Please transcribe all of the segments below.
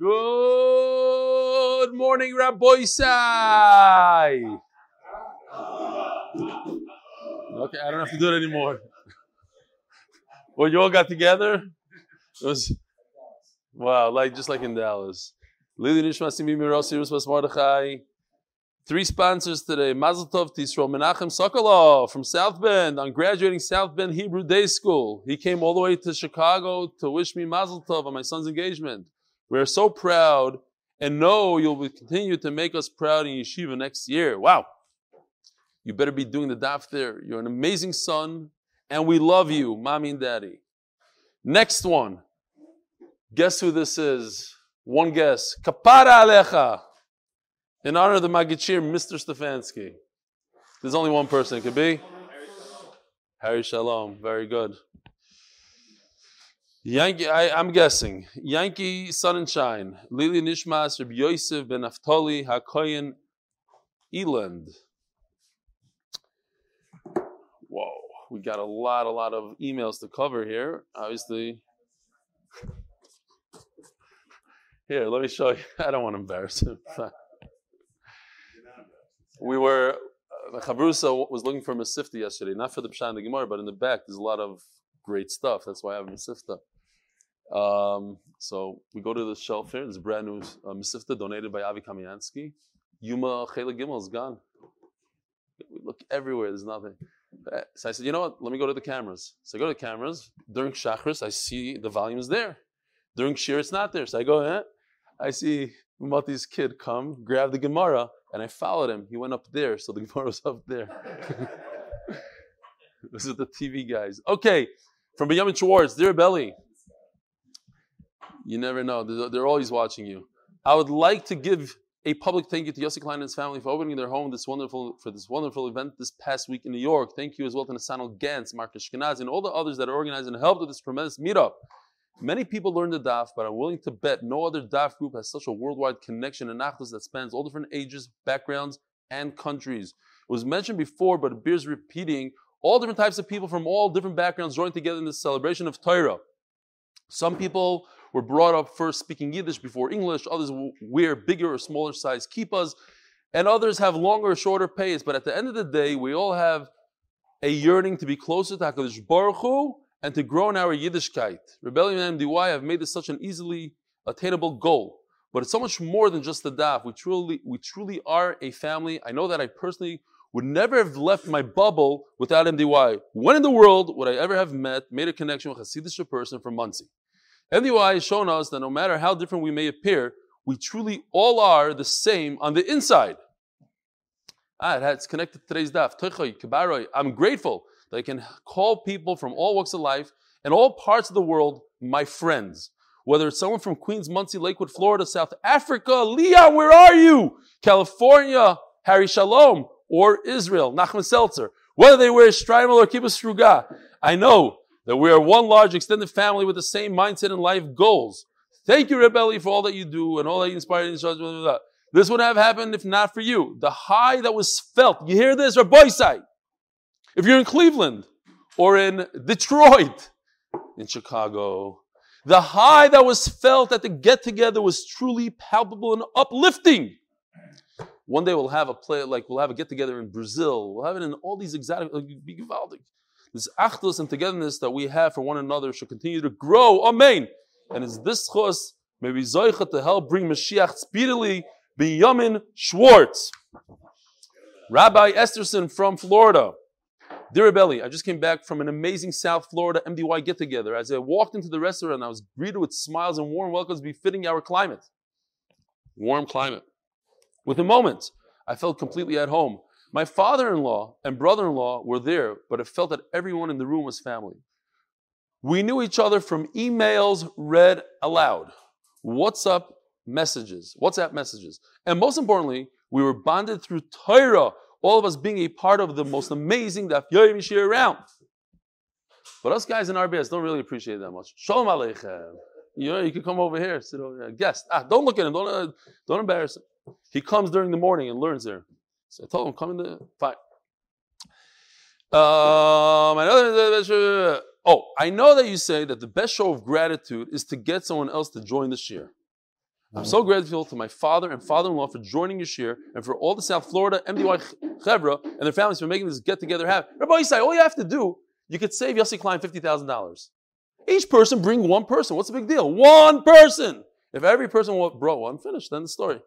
Good morning, Rabbi. Okay, I don't have to do it anymore. Well, you all got together. It was wow, like just like in Dallas. Lili Nishma Simi Mordechai. Three sponsors today. Mazel Tov Tisro Menachem Sokolov from South Bend. I'm graduating South Bend Hebrew Day School. He came all the way to Chicago to wish me Mazel Tov on my son's engagement. We are so proud and know you'll continue to make us proud in Yeshiva next year. Wow. You better be doing the daf there. You're an amazing son, and we love you, mommy and daddy. Next one. Guess who this is? One guess. Kapara Alecha. In honor of the Magichir, Mr. Stefansky. There's only one person it could be. Harry Shalom. Very good. Yankee, I, am guessing. Yankee Sun and Shine. Lili Nishmas, Rabbi Yosef ben Naftali, Hakoyen Eland. Whoa, we got a lot, a lot of emails to cover here. Obviously. Here, let me show you. I don't want to embarrass him. we were, uh, Chabrusa was looking for Mesivta yesterday, not for the Pshan the Gemara, but in the back, there's a lot of great stuff. That's why I have Mesivta. Um, so we go to the shelf here. There's a brand new uh, Mesivta donated by Avi Kamiansky. Yuma Chela Gimel is gone. We look everywhere. There's nothing. Uh, so I said, you know what? Let me go to the cameras. So I go to the cameras. During Shachris, I see the volume is there. During Shir, it's not there. So I go, eh? I see Mati's kid come, grab the Gemara, and I followed him. He went up there, so the Gemara was up there. this is the TV guys. Okay, from Benjamin Schwartz, dear Belly. You never know. They're, they're, always watching you. I would like to give a public thank you to Yossi Klein and his family for opening their home this wonderful for this wonderful event this past week in New York. Thank you as well to Nasanel Gantz, Mark Ashkenazi, and all the others that organized and helped with this tremendous meetup. Many people learn the daf, but I'm willing to bet no other daf group has such a worldwide connection and achdus that spans all different ages, backgrounds, and countries. It was mentioned before, but it bears repeating. All different types of people from all different backgrounds joined together in this celebration of Torah. Some people were brought up first speaking Yiddish before English, others wear bigger or smaller size kippas, and others have longer or shorter pays. But at the end of the day, we all have a yearning to be closer to HaKadosh Baruch Hu and to grow in our Yiddishkeit. Rebellion and MDY have made this such an easily attainable goal. But it's so much more than just the daf. We truly, we truly are a family. I know that I personally would never have left my bubble without MDY. When in the world would I ever have met, made a connection with a Hasidic person from Monsey? MDY has shown us that no matter how different we may appear, we truly all are the same on the inside. Ah, it's connected to today's daf. I'm grateful that I can call people from all walks of life and all parts of the world my friends. Whether it's someone from Queens, Monsey, Lakewood, Florida, South Africa, Leah, where are you? California, Harry Shalom, or Israel, Nachman Seltzer. Whether they wear a shtreimel or Kibbutz Struga, I know that we are one large extended family with the same mindset and life goals. Thank you, Rebelli, for all that you do and all that you inspire. This would have happened if not for you. The high that was felt. You hear this, Rabbi side. If you're in Cleveland or in Detroit, in Chicago, the high that was felt at the get together was truly palpable and uplifting. One day we'll have a play, like we'll have a get together in Brazil. We'll have it in all these exotic, this achdus and togetherness that we have for one another should continue to grow. Amen. And it's this chos, may maybe Zoicha to help bring Mashiach speedily. Benjamin Schwartz, Rabbi Esterson from Florida. Dear Belly, I just came back from an amazing South Florida MDY get together. As I walked into the restaurant, I was greeted with smiles and warm welcomes befitting our climate. Warm climate. Within moment, I felt completely at home. My father in law and brother in law were there, but it felt that everyone in the room was family. We knew each other from emails read aloud, WhatsApp messages, WhatsApp messages. And most importantly, we were bonded through Torah all of us being a part of the most amazing Daf Shir around. But us guys in RBS don't really appreciate that much. Shalom Aleichem. You know, you can come over here, sit over here. Guest. Ah, don't look at him. Don't, uh, don't embarrass him. He comes during the morning and learns there. So I told him, come in the, fine. Um, another, oh, I know that you say that the best show of gratitude is to get someone else to join the shir. I'm so grateful to my father and father-in-law for joining Yashir and for all the South Florida MDY Chevra and their families for making this get-together happen. Rabbi say all you have to do, you could save Yossi Klein $50,000. Each person bring one person. What's the big deal? One person. If every person brought one, finished, then the story.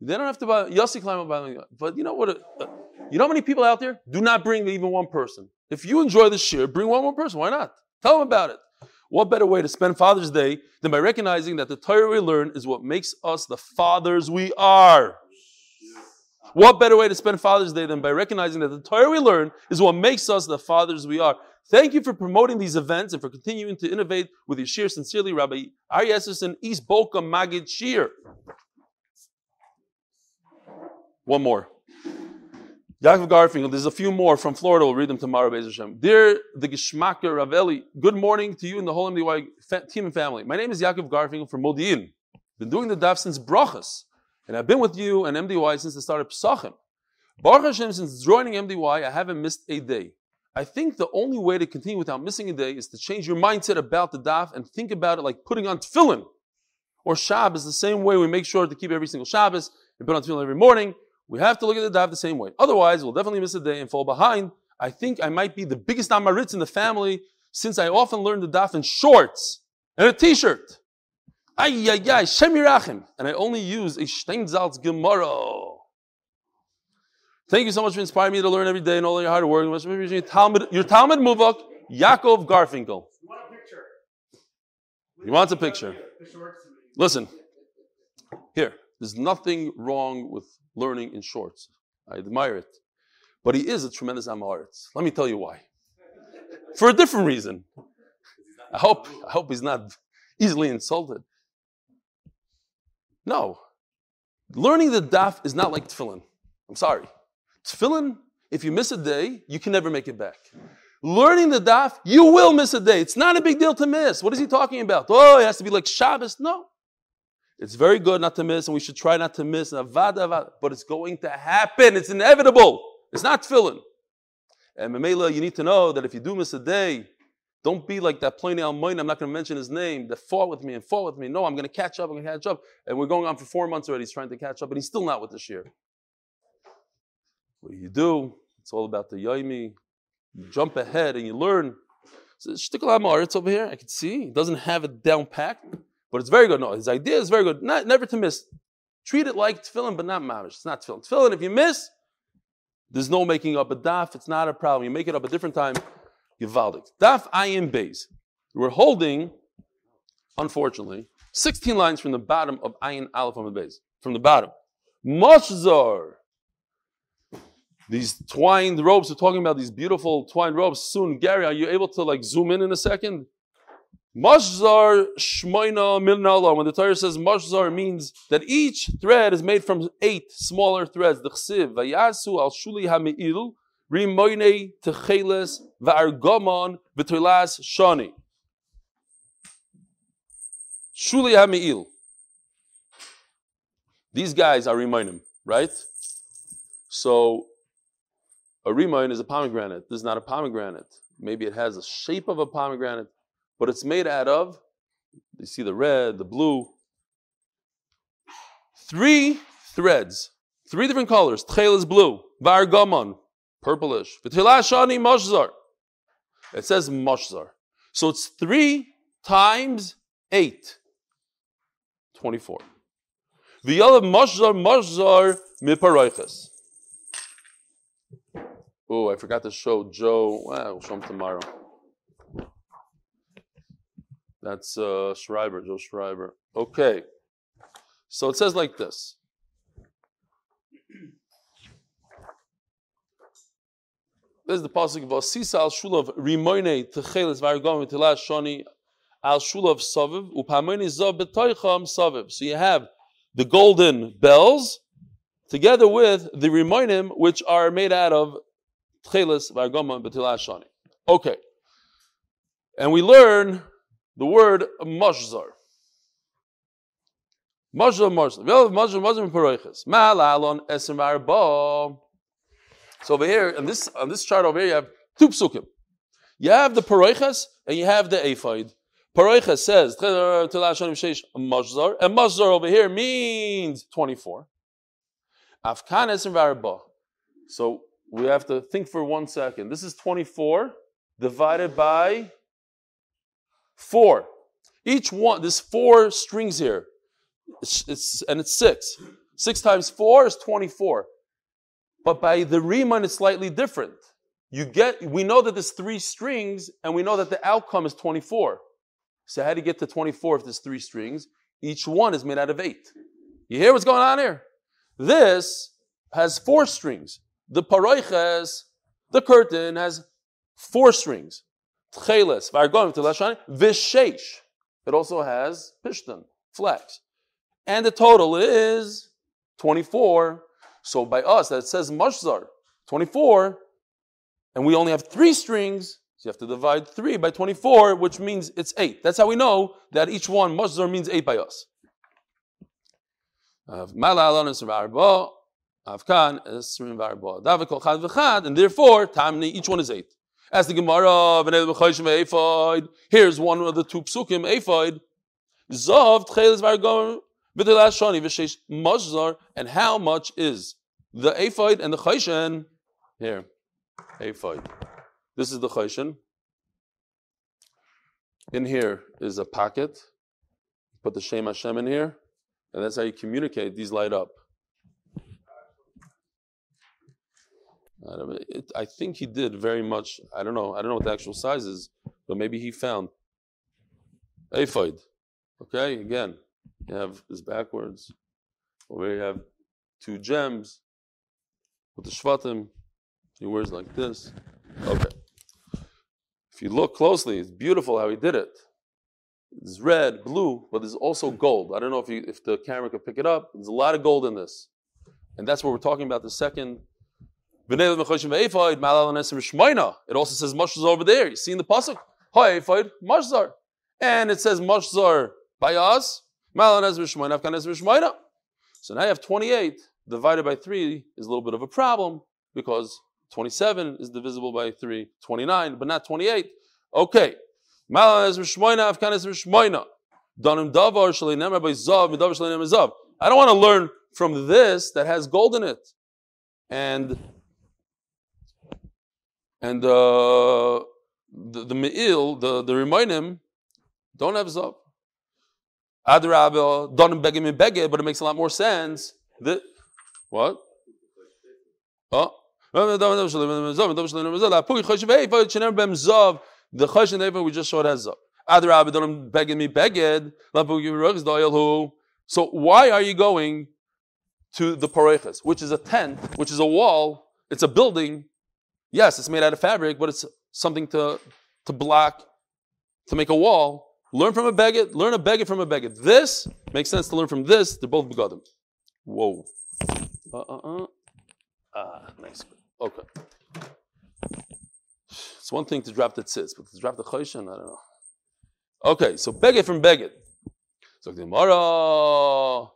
They don't have to buy Yossi buy But you know what? Uh, you know how many people out there do not bring even one person. If you enjoy the share, bring one more person. Why not? Tell them about it. What better way to spend Father's Day than by recognizing that the Torah we learn is what makes us the fathers we are? What better way to spend Father's Day than by recognizing that the Torah we learn is what makes us the fathers we are? Thank you for promoting these events and for continuing to innovate with your shir. Sincerely, Rabbi Ari Esserson, East Boca Magid Shir. One more. Yaakov Garfinkel, there's a few more from Florida. We'll read them tomorrow, Be'ez Hashem. Dear the Geshmaka Raveli, good morning to you and the whole MDY team and family. My name is Yaakov Garfinkel from Modi'in. Been doing the daf since Brachas, and I've been with you and MDY since the start of Pesachim. Baruch Hashem, since joining MDY, I haven't missed a day. I think the only way to continue without missing a day is to change your mindset about the daf and think about it like putting on tefillin. Or Shabbos, the same way we make sure to keep every single Shabbos and put on tefillin every morning. We have to look at the daf the same way. Otherwise, we'll definitely miss a day and fall behind. I think I might be the biggest Amaritz in the family since I often learn the daf in shorts and a t-shirt. Ay, ay, ay, Shemirachim. And I only use a Steinsaltz Gemara. Thank you so much for inspiring me to learn every day and all your hard work. Your Talmud, your Talmud Muvak, Yaakov Garfinkel. You want a picture? He wants a picture. Listen, here, there's nothing wrong with learning in shorts. I admire it. But he is a tremendous Amaretz. Let me tell you why. For a different reason. I hope, I hope he's not easily insulted. No. Learning the daf is not like tefillin. I'm sorry. Tefillin, if you miss a day, you can never make it back. Learning the daf, you will miss a day. It's not a big deal to miss. What is he talking about? Oh, it has to be like Shabbos. No. It's very good not to miss, and we should try not to miss. But it's going to happen. It's inevitable. It's not tefillin. And Mamela, you need to know that if you do miss a day, don't be like that plain Almoin, I'm not going to mention his name, that fought with me and fought with me. No, I'm going to catch up, I'm going to catch up. And we're going on for four months already, he's trying to catch up, and he's still not with the shear. What do you do? It's all about the yaimi. You jump ahead and you learn. So Shtikal it's over here, I can see. He doesn't have it down packed. But it's very good. No, his idea is very good. Not, never to miss. Treat it like tefillin, but not mamish. It's not tefillin. Tefillin, if you miss, there's no making up a daf. It's not a problem. You make it up a different time. Givaldik. Daf ayin beis. We're holding, unfortunately, 16 lines from the bottom of ayin aleph on the base. From the bottom. Mashzar. These twined ropes, we're talking about these beautiful twined ropes. Soon, Gary, are you able to like zoom in in a second? Mashzar shmoina milnala. When the Torah says mashzar, means that each thread is made from eight smaller threads. The chsiv vayasu al shuli hami'il rimoine techeles va'argomon v'toilas shani. Shuli hami'il. These guys are rimoinim, right? So a rimoin is a pomegranate. This is not a pomegranate. Maybe it has the shape of a pomegranate but it's made out of, you see the red, the blue, three threads, three different colors. Tchel is blue, vargamon, purplish. V'tilashani moshzar. It says moshzar. So it's three times eight. 24. V'yalav moshzar moshzar miparoiches. Oh, I forgot to show Joe. Well, we'll show him tomorrow. That's uh, Schreiber, Joe Schreiber. Okay. So it says like this. This is the pasuk of Asisa al Shulav Rimoine Techelis Vargom Tilash Shoni al Shulav Saviv Zav Betoicham Saviv. So you have the golden bells together with the Rimoinim, which are made out of Techelis Vargom Betilash Shoni. Okay. And we learn the word mashzar. Mashzar, mashzar. Mashzar, mashzar, paroiches. Ma'alalon esem arba. So over here, on this, on this chart over here, you have two psukim. You have the paroiches and you have the ephod. Paroicha says, uh, Mashzar, and Mashzar over here means 24. Afkanes and Varba. So we have to think for one second. This is 24 divided by 4. Each one, there's four strings here. It's, it's, and it's 6. 6 times 4 is 24. But by the Riemann, it's slightly different. You get, we know that there's three strings, and we know that the outcome is 24. So how do you get to 24 if there's three strings? Each one is made out of eight. You hear what's going on here? This has four strings. The paroiches, the curtain, has four strings. Tcheles, vargonim, telashani, visheish. It also has pishtan, flax. And the total is 24. So by us, that says mashzar, 24, and we only have three strings, so you have to divide 3 by 24, which means it's 8. That's how we know that each one, mashzar, means 8 by us. And therefore, each one is 8. As the Gemara, here's one of the two psukim, ephod. Zav, tcheles vargom, v'telashani, v'sheish mashzar, and how much is the ephod and the chayshen? Here, ephod. This is the chayshin. In here is a pocket. Put the Shem Hashem in here, and that's how you communicate. These light up. It, I think he did very much. I don't know. I don't know what the actual size is, but maybe he found ephod. Okay, again, you have this backwards. Over you have two gems with the shvatim. He wears like this. Okay. If you look closely, it's beautiful how he did it. It's red, blue, but there's also gold. I don't know if you, if the camera could pick it up. There's a lot of gold in this, and that's what we're talking about. The second. It also says mashzar over there. You see in the pasuk, hi mashzar, and it says mashzar by us. So now you have 28 divided by 3 is a little bit of a problem because 27 is divisible by 3, 29, but not 28. Okay. I don't want to learn from this that has gold in it. And and uh, the the me'il, the the Remainim, don't have zav. Adrabah, donim begim beged, but it makes a lot more sense. That what? Oh, the even we just showed has zav. Abidonim begging me beged. So why are you going to the pareches, which is a tent, which is a wall, it's a building. Yes, it's made out of fabric, but it's something to to block, to make a wall. Learn from a beged, learn a beged from a beged. This makes sense to learn from this. They're both begadim. Whoa. Uh uh uh. Ah, nice. Okay. It's one thing to drop the tzitz, but to drop the choshen, I don't know. Okay, so beged from beged. So the Gemara.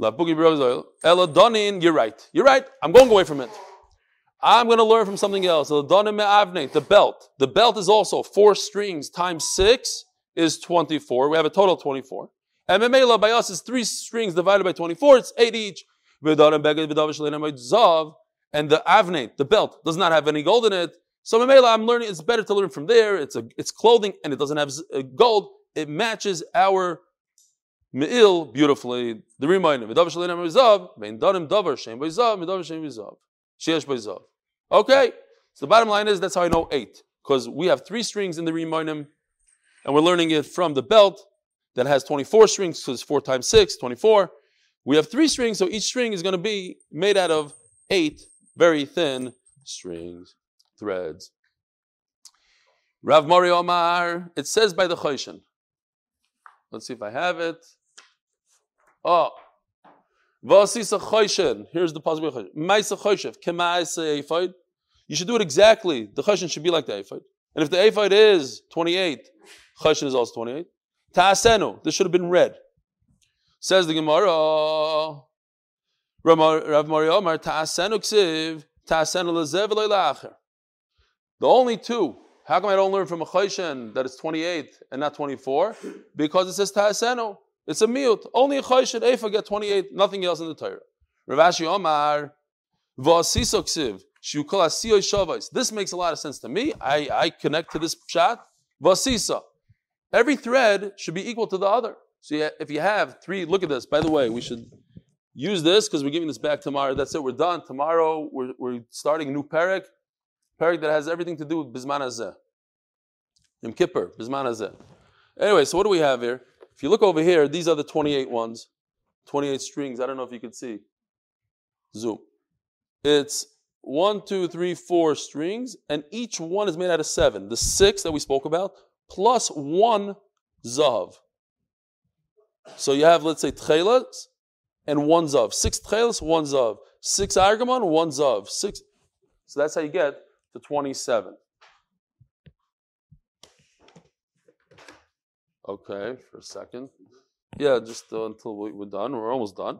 Eladonin, you're right. You're right. I'm going away from it. I'm going to learn from something else. The belt. The belt is also four strings times six is 24. We have a total of 24. And Memela by us is three strings divided by 24. It's eight each. And the avnate, the belt, does not have any gold in it. So Memela, I'm learning, it's better to learn from there. It's a, it's clothing and it doesn't have uh, gold. It matches our me'il beautifully. The reminder, Okay, so the bottom line is that's how I know eight. Because we have three strings in the reminder, and we're learning it from the belt that has 24 strings, so it's 4 times 6, 24. We have three strings, so each string is going to be made out of eight very thin strings, threads. Rav Mori Omar, it says by the Choshen. Let's see if I have it. Oh, Vasisa Choshen. Here's the possible Choshen. Maisa Choshev. Kemaisa. You should do it exactly. The Choshen should be like the Ephod. And if the Ephod is 28, Choshen is also 28. Ta'asenu. This should have been red. Says the Gemara. Rav Mari Omar, Ta'asenu ksiv, Ta'asenu lezev The only two How come I don't learn from a Chayshen that it's 28 and not 24? Because it says Ta'asenu. It's a mute. Only a Chayshen Efa get 28, nothing else in the Torah. Ravashi Omar, Vasisoksiv, Shukal Asiyoy Shavais. This makes a lot of sense to me. I, I connect to this shot. Vasisa. Every thread should be equal to the other. So if you have three, look at this. By the way, we should use this because we're giving this back tomorrow. That's it. We're done. Tomorrow we're, we're starting a new parak. Parak that has everything to do with Bisman Hazeh. Yom Kippur, Bisman. Anyway, so what do we have here? If you look over here, these are the 28 ones. 28 strings. I don't know if you can see. Zoom. It's one, two, three, four strings, and each one is made out of seven. The six that we spoke about, plus one zav. So you have, let's say, tchelas and one zav. Six tchelas, one zav. Six argamon, one zav. Six. So that's how you get to 27. Okay, for a second. Yeah, just uh, until we, are done. We're almost done.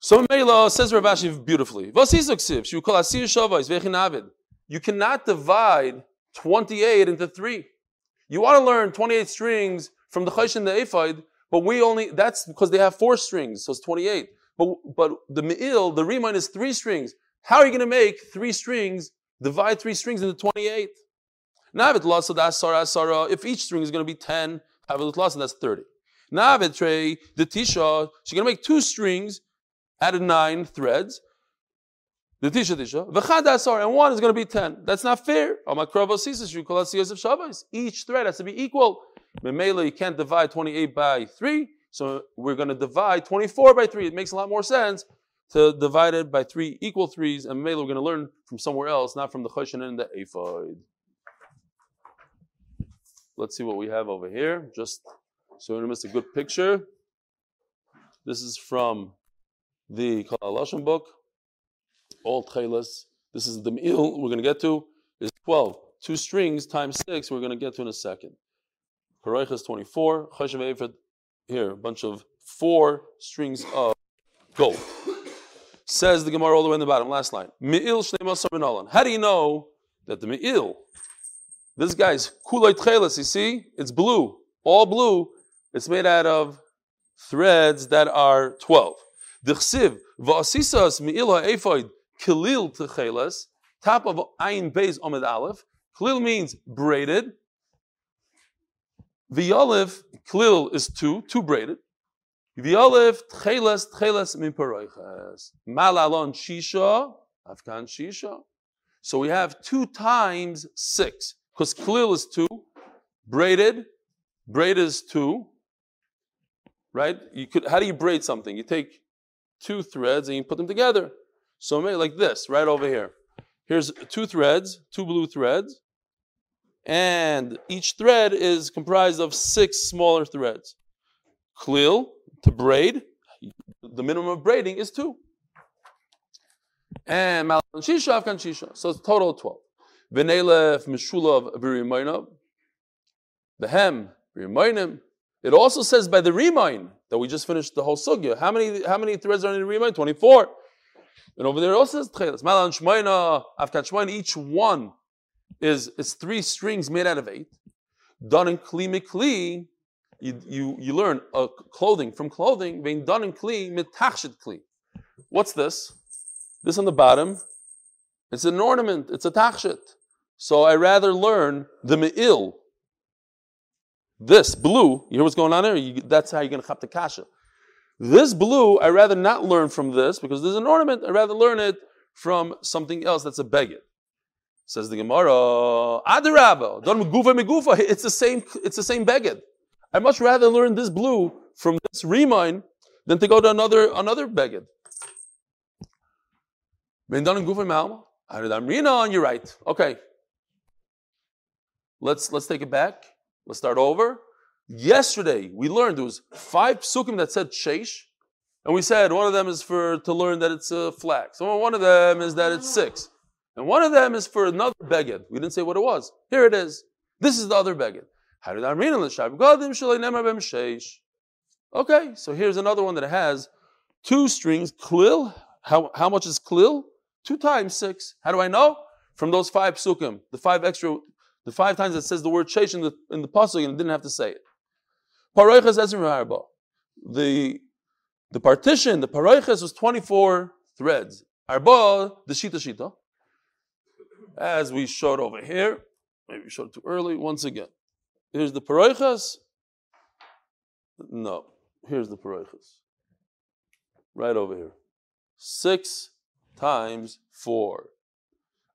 So Mela says Rav Ashi beautifully. You cannot divide 28 into three. You want to learn 28 strings from the Chaysh and the Ephod, but we only, that's because they have four strings, so it's 28. But, but the Me'il, the Riemann is three strings. How are you going to make three strings, divide three strings into 28? If each string is going to be 10, that's 30. Navitre, the Tisha, she's going to make two strings out of nine threads. The tisha tisha. V'chad asar, and one is going to be ten. That's not fair. Each thread has to be equal. Memela, you can't divide 28 by 3, so we're going to divide 24 by 3. It makes a lot more sense to divide it by 3 equal threes, and Memela, we're going to learn from somewhere else, not from the Choshen and the Ephod. Let's see what we have over here, just so we don't miss a good picture. This is from the Kalalashon book, all tchelas. This is the meal we're going to get to, is 12. Two strings times six, we're going to get to in a second. Paraycha is 24. Chashav here, a bunch of four strings of gold. Says the Gemara all the way in the bottom, last line. Me'il How do you know that the me'il, this guy's kulay tchelas, you see? It's blue, all blue. It's made out of threads that are 12. Dichsiv, va'asisas me'ila ephod kilil techelas, top of ayin beis omid aleph. Kilil means braided. V'yalev, kilil is two, two braided. V'yalev, tchelas, tchelas min paroiches. Malalon shisha, afkan shisha. So we have two times six, because kilil is two, braided, braid is two, right? You could, how do you braid something? You take two threads and you put them together. So like this, right over here. Here's two threads, two blue threads, and each thread is comprised of six smaller threads. Klil, to braid, the minimum of braiding is two. And Malan Shisha, Afghan Shisha. So it's total of 12. Venelef, Mishulav, Virimainab. The hem, Virimainam. It also says by the Rimain that we just finished the whole sugya. How many how many threads are in the Rimain? 24. And over there it also says Tchelas. Malan Shmaina, Afkat Shmaina, each one is, is three strings made out of eight. Done in Kli Mikli, you, you, you learn uh, clothing from clothing, being done in Kli, mitachshit Kli. What's this? This on the bottom, it's an ornament, it's a tachshit. So I rather learn the me'il, this blue, you hear what's going on there? You, that's how you're going to chap the kasha. This blue, I rather not learn from this because there's an ornament. I rather learn it from something else that's a beggar. Says the Gemara, Adarabba, don megufa megufa. It's the same. It's the same beggar. I much rather learn this blue from this remine than to go to another another malma. You're right. Okay. Let's let's take it back. Let's start over. Yesterday we learned there was five psukim that said sheish, and we said one of them is for to learn that it's a flag. So one of them is that it's six, and one of them is for another beged. We didn't say what it was. Here it is. This is the other beged. How did I read it? Okay, so here's another one that has two strings. Klil. How, how much is klil? Two times six. How do I know? From those five psukim, the five extra The five times it says the word sheish in the in the pasuk and didn't have to say it. Paroiches Arba. The the partition, the paroiches was 24 threads. Arba, the shita shita. As we showed over here, maybe we showed it too early. Once again, here's the paroiches. No, here's the paroiches. Right over here. Six times four.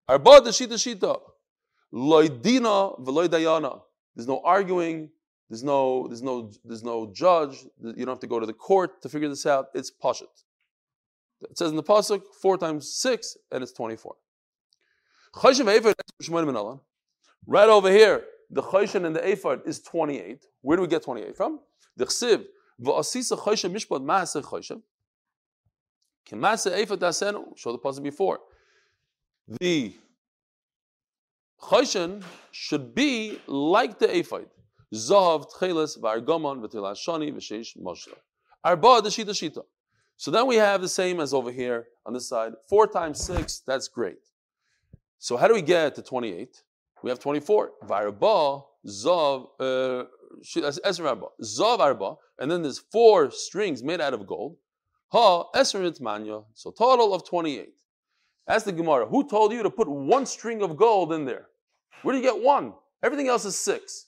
Arba the shita shita. Dayana. There's no arguing. There's no, there's no, there's no judge. You don't have to go to the court to figure this out. It's pashut. It says in the pasuk four times six, and it's twenty-four. Right over here, the chayshin and the ephod is twenty-eight. Where do we get twenty-eight from? The chsiv v'asisa chayshin mishpat maaseh chayshin. Show the pasuk before. The chayshin should be like the ephod. Zav tcheles v'argamon v'tilashani v'sheish moshla. Arba the shita shita. So then we have the same as over here on this side. Four times six, that's great. So how do we get to 28? We have 24. Varba, Zav, uh, Zav Arba, and then there's four strings made out of gold. Ha, Esrimit Manya. So total of 28. Ask the Gemara, who told you to put one string of gold in there? Where do you get one? Everything else is six.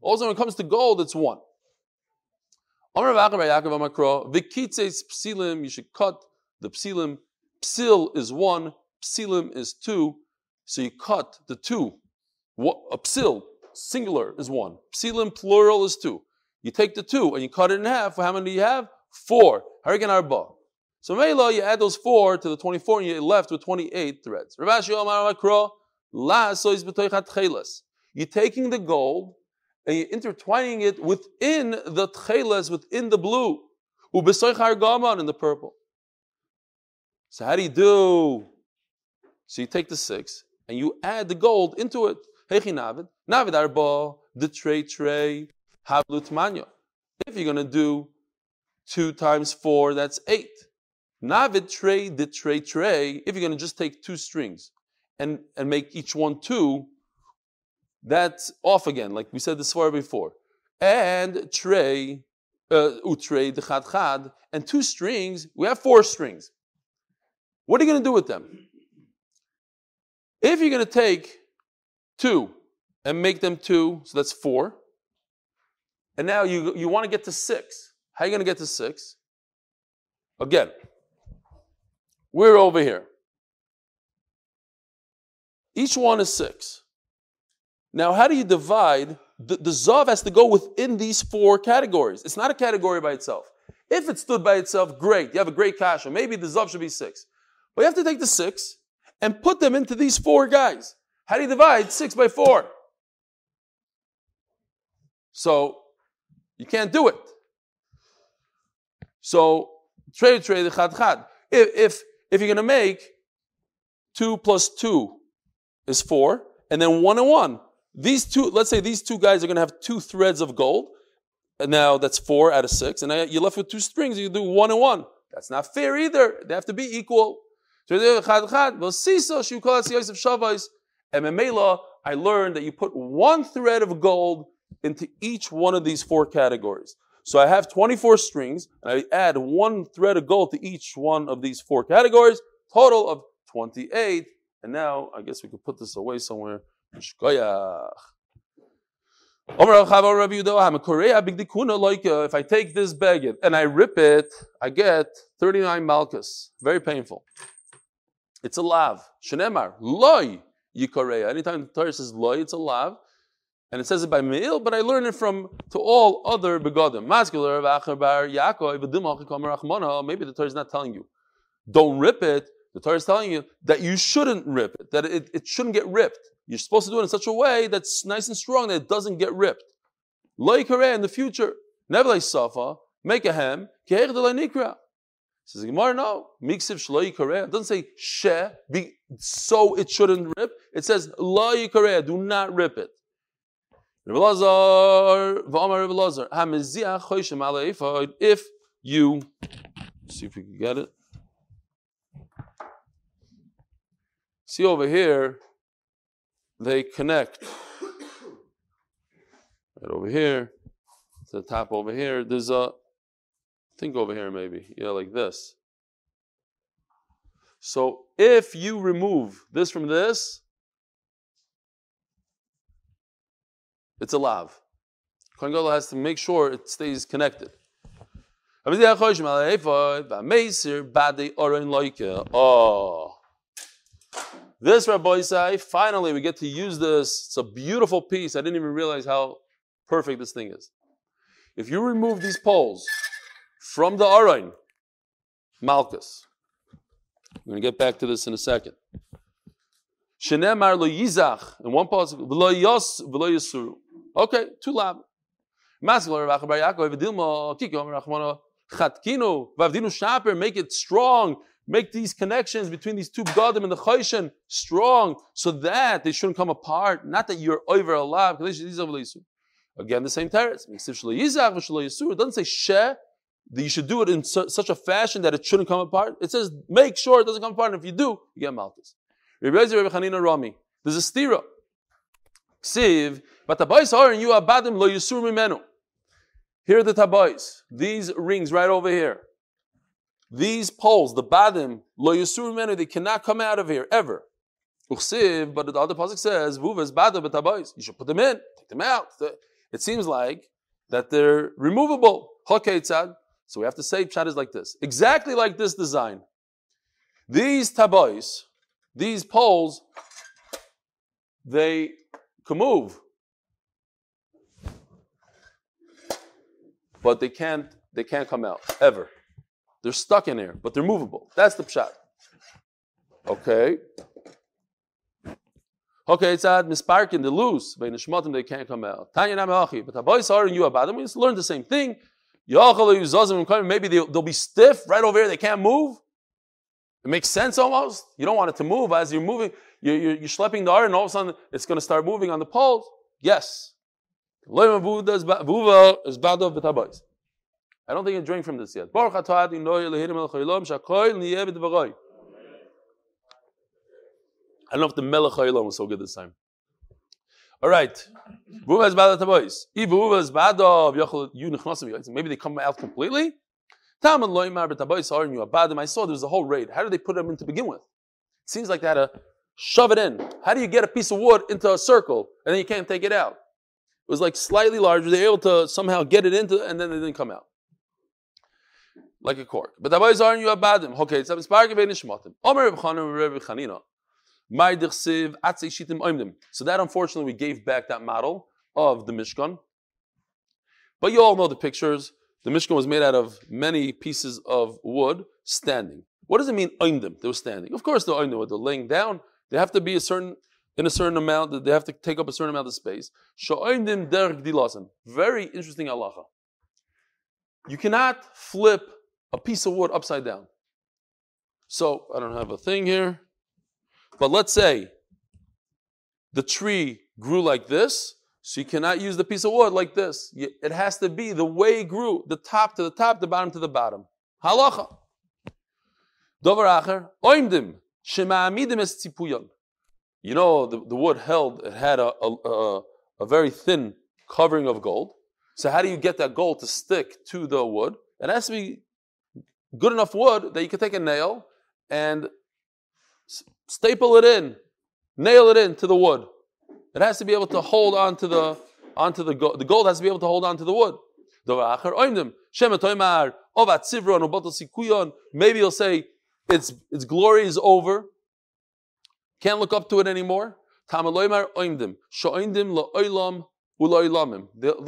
Also, when it comes to gold, it's one. Vikitses psilim, you should cut the psilim. Psil is one, psilim is two, so you cut the two. A psil, singular, is one. Psilim, plural, is two. You take the two and you cut it in half. How many do you have? Four. Harigan arba. So Mela, you add those four to the 24 and you're left with 28 threads. You're taking the gold and you're intertwining it within the tcheles, within the blue. Ubesoich in the purple. So how do you do? So you take the six and you add the gold into it. Navid, navid arba, the tray tray, havlut manya. If you're going to do two times four, that's eight. Navid tray, the tray tray. If you're going to just take two strings and, and make each one two, that's off again, like we said this far before. And tray, uh, utre, the chad chad, and two strings, we have four strings. What are you going to do with them? If you're going to take two and make them two, so that's four, and now you, you want to get to six. How are you going to get to six? Again, we're over here. Each one is six. Now, how do you divide? The, the Zav has to go within these four categories. It's not a category by itself. If it stood by itself, great. You have a great kasha. Maybe the Zav should be six. But you have to take the six and put them into these four guys. How do you divide six by four? So, you can't do it. So, trade, trade, chad, chad. If, if, if you're going to make two plus two is four, and then one and one, these two, let's say these two guys are going to have two threads of gold. And now that's four out of six. And now you're left with two strings. You do one and one. That's not fair either. They have to be equal. Eh, and Memela, I learned that you put one thread of gold into each one of these four categories. So I have 24 strings, and I add one thread of gold to each one of these four categories, total of 28. And now I guess we could put this away somewhere. If I take this baguette and I rip it, I get 39 malchus. Very painful. It's a lav. Shenemar, loy yikoreya. Anytime the Torah says loy, it's a lav. And it says it by meal, but I learn it from to all other begodim. Mascular, maybe the Torah is not telling you. Don't rip it. The Torah is telling you that you shouldn't rip it, that it, it shouldn't get ripped. You're supposed to do it in such a way that's nice and strong that it doesn't get ripped. Loi in the future, never safa, make a hem, keher nikra. Says Gemara, no. Miksiv shloi kareh. It doesn't say she, be, so it shouldn't rip. It says loi kareh, do not rip it. If you, see if we can get it. See over here, they connect Right over here, to the top over here. There's a think over here maybe, yeah, like this. So if you remove this from this, it's a lav. Kohen Gadol has to make sure it stays connected. Oh. This Rabbi say, finally we get to use this. It's a beautiful piece. I didn't even realize how perfect this thing is. If you remove these poles from the Arain, Malchus, we're going to get back to this in a second. Shenemar lo yizach, in one part, v'lo yos, v'lo yisuru. Okay, two lab. Make it strong. Make these connections between these two Gadim and the Chayshin strong so that they shouldn't come apart. Not that you're over a lab. Again, the same teretz. It doesn't say she that you should do it in su- such a fashion that it shouldn't come apart. It says make sure it doesn't come apart. And if you do, you get malchus. There's a stira. Ksiv, but the boys are and you abadim lo yisur mimenu. Here are the tabais. These rings right over here. These poles, the badim, lo yisur mimenu, they cannot come out of here ever. Uchsiv, but the other pasuk says, vuvas badim tabais. You should put them in, take them out. It seems like that they're removable. So we have to say pshat is like this. Exactly like this design. These tabais, these poles, they can move. But they can't they can't come out ever. They're stuck in there, but they're movable. That's the pshat. Okay. Okay, it's at misparkin, the loose, by nishmatim, they can't come out. Tanya namachi, but boys are and you about them, we just learn the same thing. Maybe they'll, they'll be stiff right over here, they can't move. It makes sense almost. You don't want it to move as you're moving, you're, you're, you're schlepping the iron, and all of a sudden it's going to start moving on the poles. Yes. I don't think you drink from this yet. I don't know if the Melech HaOlam was so good this time. All right. Maybe they come out completely. I saw there was a whole raid. How did they put them in to begin with? It seems like they had to shove it in. How do you get a piece of wood into a circle and then you can't take it out? It was like slightly larger. They were able to somehow get it into, and then it didn't come out. Like a cork. But the boys aren't you abadim. Okay, it's a spark of nishmatim. Omer Reb Chanan Reb. So that unfortunately we gave back that model of the Mishkan. But you all know the pictures. The Mishkan was made out of many pieces of wood standing. What does it mean, oimdim? They were standing. Of course, they're oimdim. They're laying down. They have to be a certain in a certain amount, that they have to take up a certain amount of space. Very interesting halacha. You cannot flip a piece of wood upside down. So, I don't have a thing here, but let's say the tree grew like this, so you cannot use the piece of wood like this. It has to be the way it grew, the top to the top, the bottom to the bottom. Halacha. Dover acher, oimdim, shema'amidim es tzipuyon. You know, the, the wood held, it had a, a, a, very thin covering of gold. So how do you get that gold to stick to the wood? It has to be good enough wood that you can take a nail and staple it in, nail it into the wood. It has to be able to hold on to the onto the gold. The gold has to be able to hold on to the wood. Maybe you'll say its its glory is over. Can't look up to it anymore. They'll,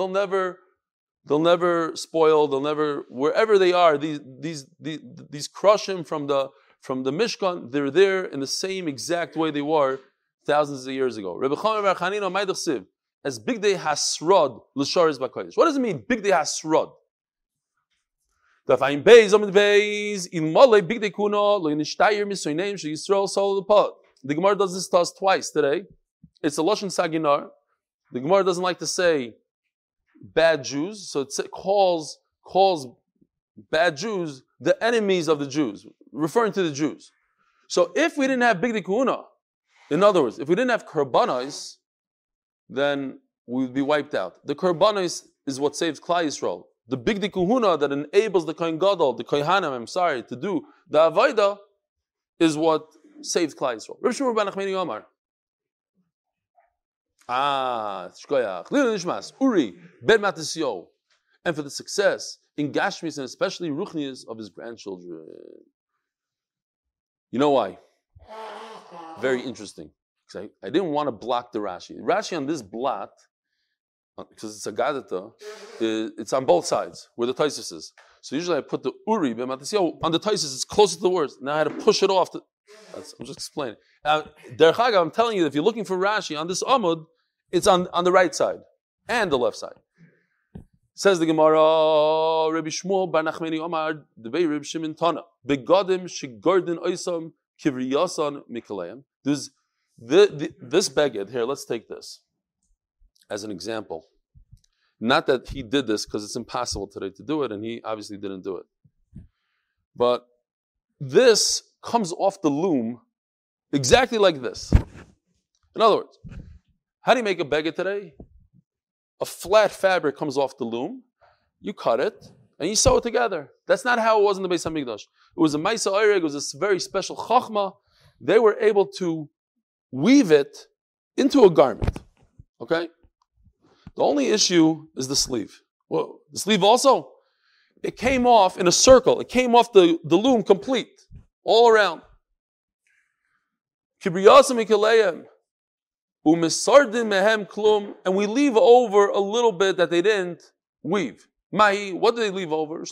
never, they'll never spoil. They'll never, wherever they are, these these these, these him from the from the Mishkan. They're there in the same exact way they were thousands of years ago. As big day hasrod l'sharis b'kodesh. What does it mean? Big day hasrod. Fine beis omid beis in mole big day kuno lo yishtayir misoyneim she Yisrael sol the pot. The Gemara does this to us twice today. It's a Lashon Saginar. The Gemara doesn't like to say bad Jews, so it calls, calls bad Jews the enemies of the Jews, referring to the Jews. So if we didn't have Big Kuna, in other words, if we didn't have Karbanas, then we would be wiped out. The Korbanos is what saves Klal Yisrael. The big Kuhuna that enables the Kohen Gadol, the Kohanim, I'm sorry, to do the Avodah is what saves Klal Yisrael. Achmeni Omar. Ah, Shkoyach. Nishmas, Uri, Ben Matisyo. And for the success in Gashmis and especially Ruchnias of his grandchildren. You know why? Very interesting. I, I didn't want to block the Rashi. Rashi on this blot, because uh, it's a Gadata, it's on both sides where the Taisus is. So usually I put the Uri on the Taisus, it's closer to the words. Now I had to push it off. To, I'm just explaining. Now, Derchaga, I'm telling you, if you're looking for Rashi on this Amud, it's on, on the right side and the left side. Says the Gemara, Rabbi Shmuel Bar Nachmeni Omar, way Rabbi Shimon Tana, begodim shigordin oisam kivriyasan mikalayim. There's the, the, this beged here. Let's take this as an example. Not that he did this because it's impossible today to do it, and he obviously didn't do it. But this comes off the loom exactly like this. In other words, how do you make a beged today? A flat fabric comes off the loom, you cut it, and you sew it together. That's not how it was in the Beis Hamikdash. It was a Maisa Oireg, it was a very special chachma. They were able to weave it into a garment. Okay? The only issue is the sleeve. Well, the sleeve also, it came off in a circle. It came off the, the loom complete, all around. And we leave over a little bit that they didn't weave. Mahi, what did they leave over?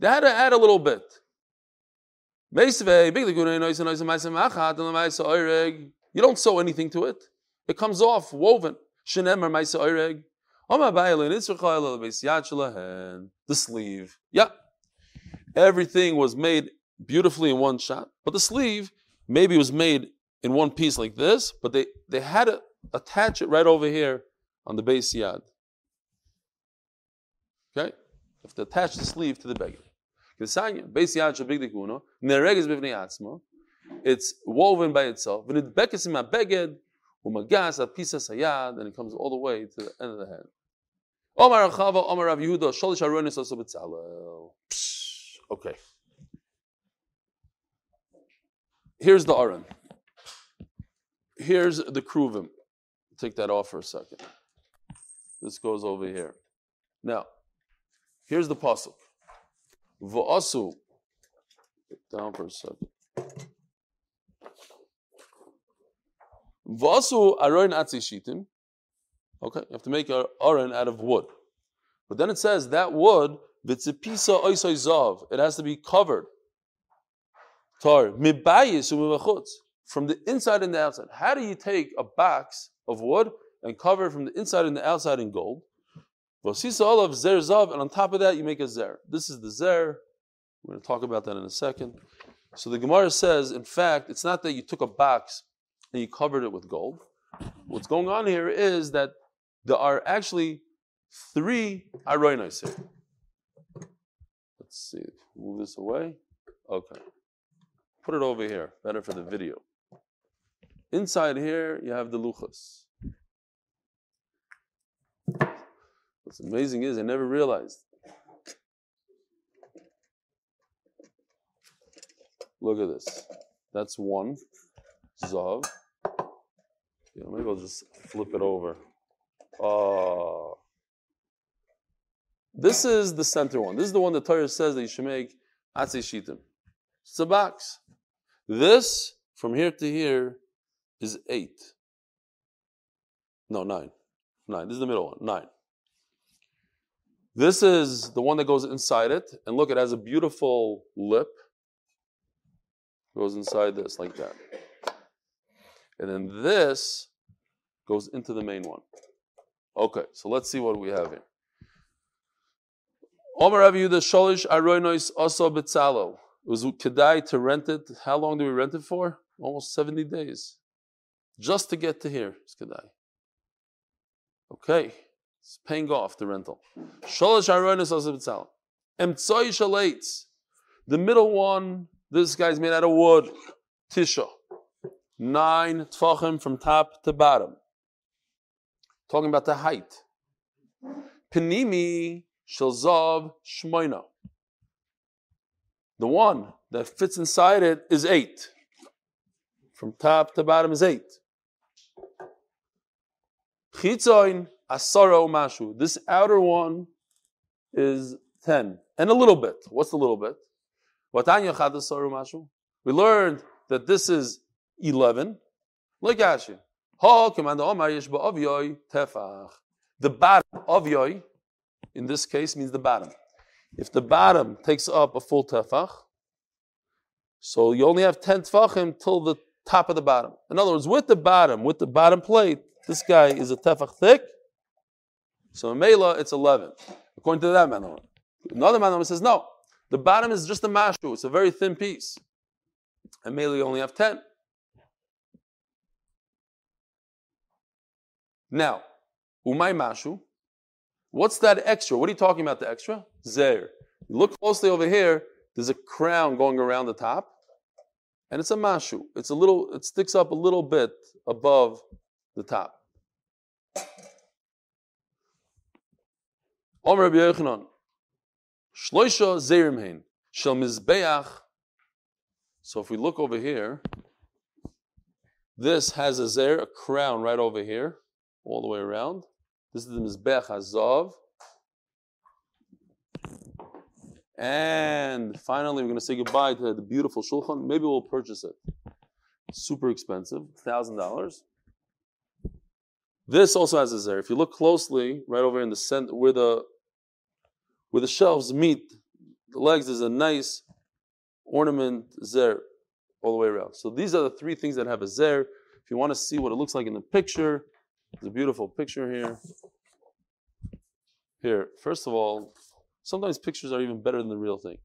They had to add a little bit. You don't sew anything to it. It comes off, woven. The sleeve. Yeah. Everything was made beautifully in one shot. But the sleeve maybe was made in one piece like this, but they, they had to attach it right over here on the beis yad. Okay? You have to attach the sleeve to the beged. It's woven by itself. And it comes all the way to the end of the head. Omar Chava, Omar Yehuda, also. Okay. Here's the Aron. Here's the Kruvim. Take that off for a second. This goes over here. Now, here's the pasuk. Va'asu. Down for a second. Va'asu aron atzishitim. Okay, you have to make an aron out of wood. But then it says that wood, vitzipisa oisoi zav. It has to be covered. Tar mibayis umimachutz from the inside and the outside. How do you take a box of wood and cover it from the inside and the outside in gold? Vasisa olav zer zav, and on top of that you make a zer. This is the zer. We're going to talk about that in a second. So the Gemara says, in fact, it's not that you took a box and you covered it with gold. What's going on here is that there are actually three aroinos here. Let's see. Move this away. Okay. Put it over here. Better for the video. Inside here, you have the luchas. What's amazing is I never realized. Look at this. That's one. Zav. Yeah, maybe I'll just flip it over. Uh, this is the center one. This is the one the Torah says that you should make atzei. It's a box. This, from here to here, is eight. No, nine. Nine. This is the middle one. Nine. This is the one that goes inside it. And look, it has a beautiful lip. Goes inside this like that. And then this goes into the main one. Okay, so let's see what we have here. Omer Rav Yehuda Sholish Aroinois also Betzalo. It was Kedai to rent it. How long do we rent it for? Almost 70 days just to get to here. Kedai. Okay, it's paying off the rental. Shalosh aronis also Emtsoi shalates. The middle one, this guy's made out of wood. Tisha. Nine tfachim from top to bottom. talking about the height. Penimi shalzav shmoina. The one that fits inside it is eight. From top to bottom is eight. Chitzoin asaro mashu. This outer one is ten and a little bit. What's the little bit? Watanya chadasaru. We learned that this is eleven. Look at you. The bottom of yoy, in this case, means the bottom. If the bottom takes up a full tefach, so you only have 10 tefachim till the top of the bottom. In other words, with the bottom, with the bottom plate, this guy is a tefach thick. So in Mela, it's 11. According to that man. Another man says, no, the bottom is just a mashu. It's a very thin piece. And Mela, you only have 10. Now, umay mashu. What's that extra? What are you talking about, the extra? Zer. Look closely over here, there's a crown going around the top, and it's a mashu. It's a little, it sticks up a little bit above the top. Omer Rabbi Yochanan, Shloisha Zerim Hein, Shel Mizbeach. So if we look over here, this has a zer, a crown right over here, all the way around. This is the Mizbeach Hazav. And finally, we're going to say goodbye to the beautiful Shulchan. Maybe we'll purchase it. Super expensive, $1,000. This also has a zer. If you look closely, right over in the center, where the where the shelves meet, the legs, is a nice ornament zer all the way around. So these are the three things that have a zer. If you want to see what it looks like in the picture, there's a beautiful picture here. Here, first of all, sometimes pictures are even better than the real thing.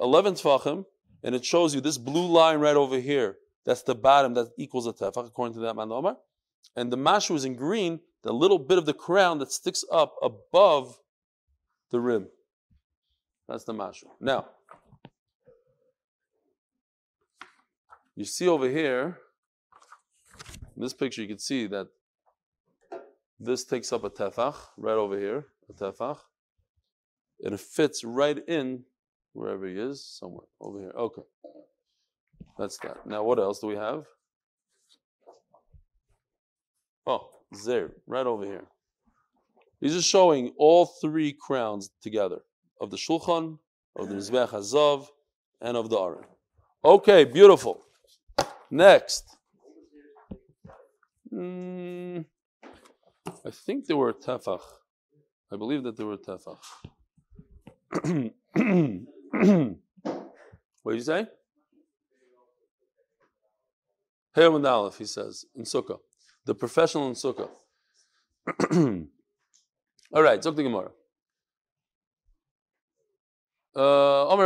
11 tefachim, and it shows you this blue line right over here. That's the bottom that equals a tefach, according to that man And the mashu is in green, the little bit of the crown that sticks up above the rim. That's the mashu. Now, you see over here, in this picture, you can see that this takes up a tefach right over here, a tefach, and it fits right in wherever he is, somewhere over here. Okay, that's that. Now, what else do we have? Oh, there, right over here. He's just showing all three crowns together of the Shulchan, of the Mizbeach Hazav, and of the Aron. Okay, beautiful. Next. Mm, I think they were tefach. I believe that they were tefach. what did you say? Hayom and Aleph, he says, in Sukkah. The professional in Sukkah. All right, Zok the Gemara. Uh,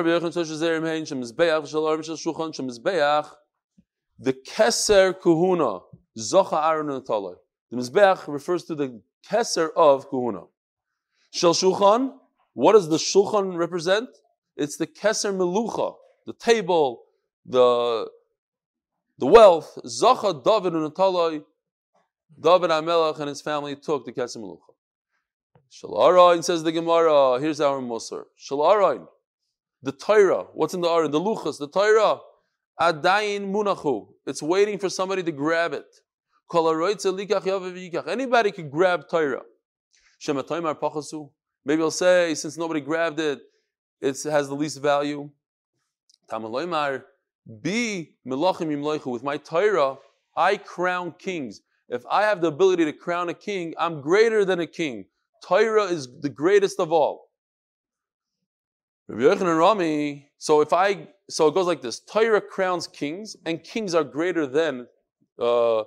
the Keser Kuhuna, Zocha Aaron Natalai. The Mizbeach refers to the Keser of Kuhuna. Shel Shulchan, what does the Shulchan represent? It's the Keser Melucha, the table, the, the wealth. Zacha David and Natalai, David Amelach and his family took the Keser Melucha. Shal says the Gemara, here's our Musar. Shal the Torah, what's in the Aron? The Luchas, the Torah, Adayin Munachu. It's waiting for somebody to grab it. Anybody could grab Torah. Maybe I'll say, since nobody grabbed it, it has the least value. Be with my Torah, I crown kings. If I have the ability to crown a king, I'm greater than a king. Torah is the greatest of all. So if I, so it goes like this: Torah crowns kings, and kings are greater than uh,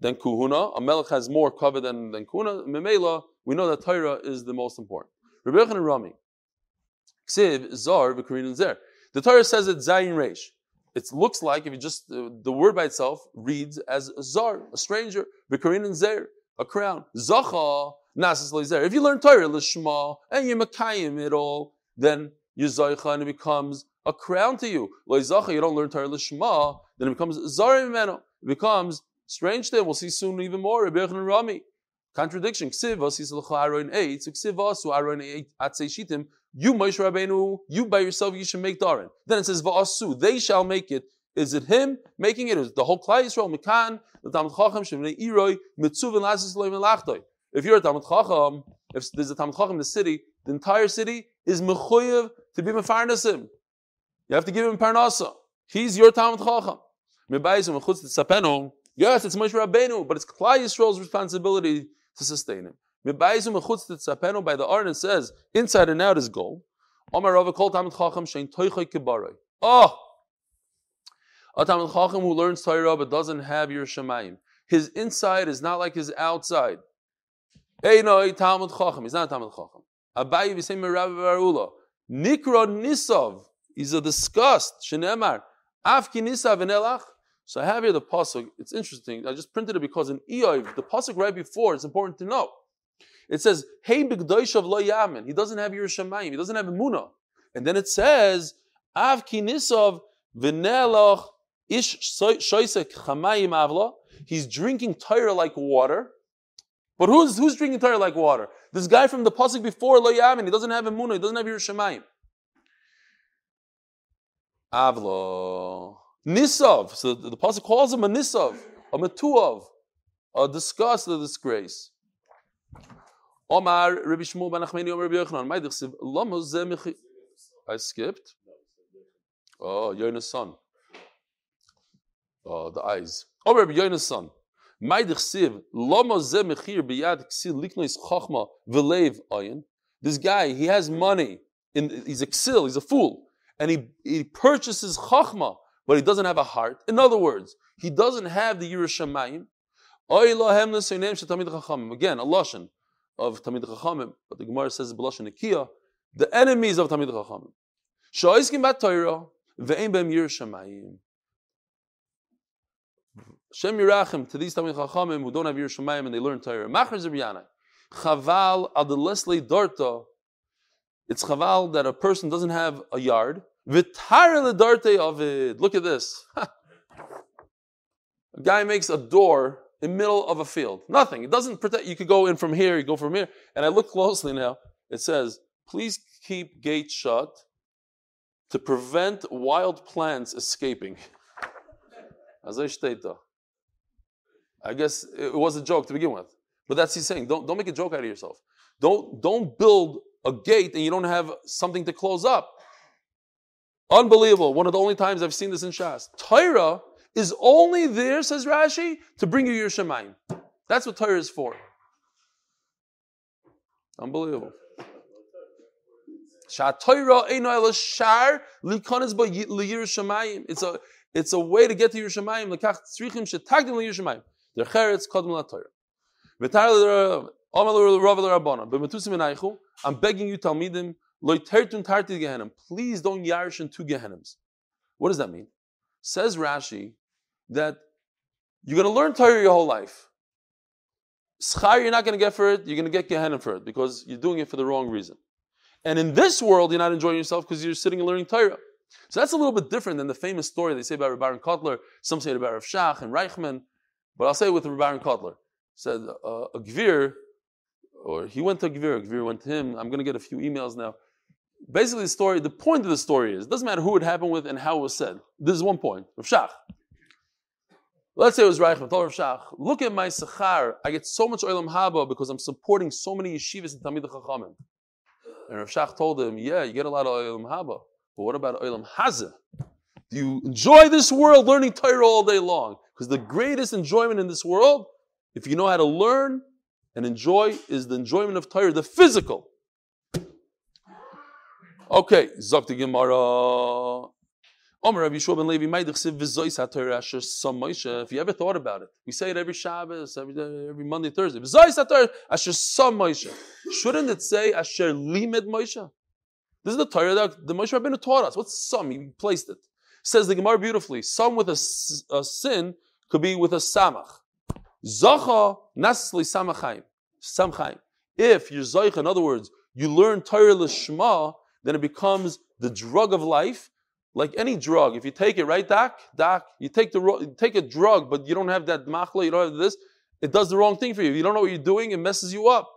than kuhuna. A melech has more cover than, than kuhuna. Memela, we know that Torah is the most important. Rabbi Yochanan Rami. Ksiv, Zar, V'Korean Zer. The Torah says it's Zayin Reish. It looks like, if you just, uh, the word by itself reads as a Zar, a stranger, V'Korean Zer, a crown. Zacha, Nasas Zer. If you learn Torah, Lishma, and you Makayim it all, then you Zaycha and it becomes a crown to you. Zacha, you don't learn Torah Lishma, then it becomes Zar It becomes strange to. We'll see soon even more. Rabbi Yochanan Rami. Contradiction. You Moshe Rabbeinu, you by yourself, you should make darin. Then it says va'asu, they shall make it. Is it him making it? Is it the whole Klal Yisrael? Mikan, the Talmud Chacham, Shemnei Iroi, Mitzuvin Lasis Loim Lachtoi. If you're a Talmud Chacham, if there's a Talmud Chacham in the city, the entire city is mechuyev to be mefarnasim. You have to give him parnasa. He's your Talmud Chacham. Yes, it's Moshe Rabbeinu, but it's Klal Yisrael's responsibility to sustain him. By the Aron it says, inside and out is gold. Oh! A Talmud Chacham who learns Torah but doesn't have your Shemayim. His inside is not like his outside. Hey, no, Talmud Chacham. He's not a Talmud Chacham. Abayi v'sem Rabbi Barula. Nikra Nisov. He's a disgust. Shenemar. Afki Nisav. So I have here the pasuk. It's interesting. I just printed it because in Eoiv, the pasuk right before, it's important to know. It says, "Hey b'gdoishav lo yamin." He doesn't have Yiras Shamayim. He doesn't have Emuna. And then it says, "Av kinisov v'nelach ish shoisek chamayim avla." He's drinking Torah like water. But who's who's drinking Torah like water? This guy from the pasuk before lo yamin. He doesn't have Emuna. He doesn't have Yiras Shamayim. Avlo. Nisav. So the, the pasuk calls him a Nisav, a Matuav, a disgust, a disgrace. Omar Rabbi Shmuel ben Achmeni Omar Rabbi Yochanan. My dichsiv lama zeh I skipped. Oh, Yona's son. Oh, the eyes. Omar Rabbi Yona's son. My dichsiv lama zeh mechir biyad ksil liknois chachma v'leiv ayin. This guy, he has money. In, he's a ksil, he's a fool. And he, he purchases chachma, but he doesn't have a heart. In other words, he doesn't have the Yiras Shamayim. Again, a lashon of Talmid Chachamim, but the Gemara says B'lashon Nikia, the enemies of Talmid Chachamim. Shoiskim bat Torah, ve'im b'em Yiras Shamayim. Shem Yirachim to these Talmid Chachamim who don't have Yiras Shamayim and they learn Torah. Machar Zebiyana. Chaval ad dorta. It's chaval that a person doesn't have a yard. V'tar ledarte of it. Look at this. a guy makes a door in the middle of a field. Nothing. It doesn't protect. You could go in from here, you go from here. And I look closely now. It says, please keep gates shut to prevent wild plants escaping. I guess it was a joke to begin with. But that's he's saying. Don't, don't make a joke out of yourself. Don't, don't build a gate and you don't have something to close up. Unbelievable. One of the only times I've seen this in Shas. Torah is only there, says Rashi, to bring you your Shemaim. That's what Torah is for. Unbelievable. It's a it's a way to get to Yiras Shamayim. Lekach tzrichim shetagdim cheretz kodem la Torah. V'tar Amal Rav Rabbanon. B'metusim enaychu. I'm begging you, Talmidim, Please don't yarish in two gehenims. What does that mean? Says Rashi that you're going to learn Torah your whole life. Schar you're not going to get for it, you're going to get Gehenna for it because you're doing it for the wrong reason. And in this world, you're not enjoying yourself because you're sitting and learning Torah. So that's a little bit different than the famous story they say about Rabbi Kotler. Some say about Rav Shach and Reichman, but I'll say it with Rabbi Kotler. Said uh, a Gvir, or he went to a Gvir, a Gvir went to him. I'm going to get a few emails now. Basically, the story, the point of the story is, it doesn't matter who it happened with and how it was said. This is one point. Rav Shach. Let's say it was Reichman, Rav Shach, look at my sechar. I get so much oilam haba because I'm supporting so many yeshivas and Talmid Chachamim. And Rav Shach told him, yeah, you get a lot of oilam haba, but what about oilam hazeh? Do you enjoy this world learning Torah all day long? Because the greatest enjoyment in this world, if you know how to learn and enjoy, is the enjoyment of Torah, the physical. Okay, Zakti Gemara. Omer Rabbi Yehoshua ben Levi Maidich V'zois HaTorah Asher Moshe. If you ever thought about it, we say it every Shabbos, every, every Monday, Thursday. V'zois HaTorah Asher Moshe. Shouldn't it say Asher Limed Moshe? This is the Torah that the Moshe Rabbeinu taught us. What's some? He placed it. Says the Gemara beautifully. Some with a, a sin could be with a samach. Zacha nasli samachayim. Samchayim. If you're zoich, in other words, you learn Torah l'shma, then it becomes the drug of life, like any drug, if you take it, right, Doc? Doc, you take the you take a drug, but you don't have that machla, you don't have this, it does the wrong thing for you. If you don't know what you're doing, it messes you up.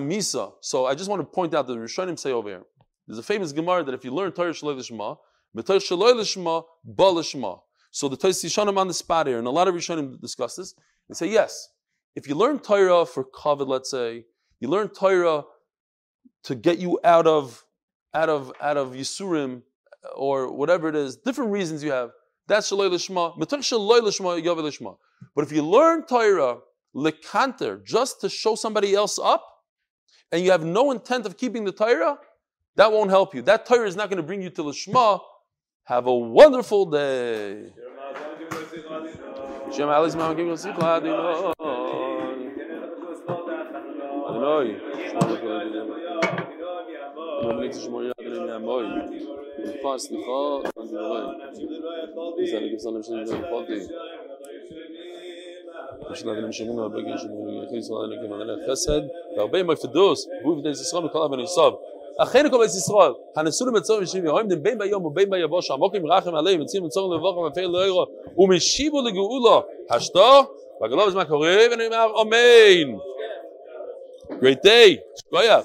Misa. So I just want to point out that Rishonim say over here. There's a famous Gemara that if you learn Torah Shaloi Lishma, Shaloi Lishma, Ba Lishma. So the Rishonim on the spot here, and a lot of Rishonim discuss this, and say, yes, if you learn Torah for covet, let's say, you learn Torah to get you out of out of out of Yisurim or whatever it is, different reasons you have. That's Shaloi Lishma. Lishma. But if you learn Torah lekanter just to show somebody else up, and you have no intent of keeping the Torah, that won't help you. That Torah is not going to bring you to Lishma. Have a wonderful day. man nicht schon mal gerade mehr mal und fast die Frau und die Leute die sind nicht so eine schöne Party ich lade mich schon mal bei gehen und ich so eine כל בית ישראל, הנסו למצור משיבי, רואים דם בין ביום ובין ביבוש, עמוק עם רחם עליהם, יוצאים למצור לבוח ומפה לאירו, ומשיבו לגאולו, השתו, בגלוב זמן קורה, ונאמר, אמן. Great day, שקויה.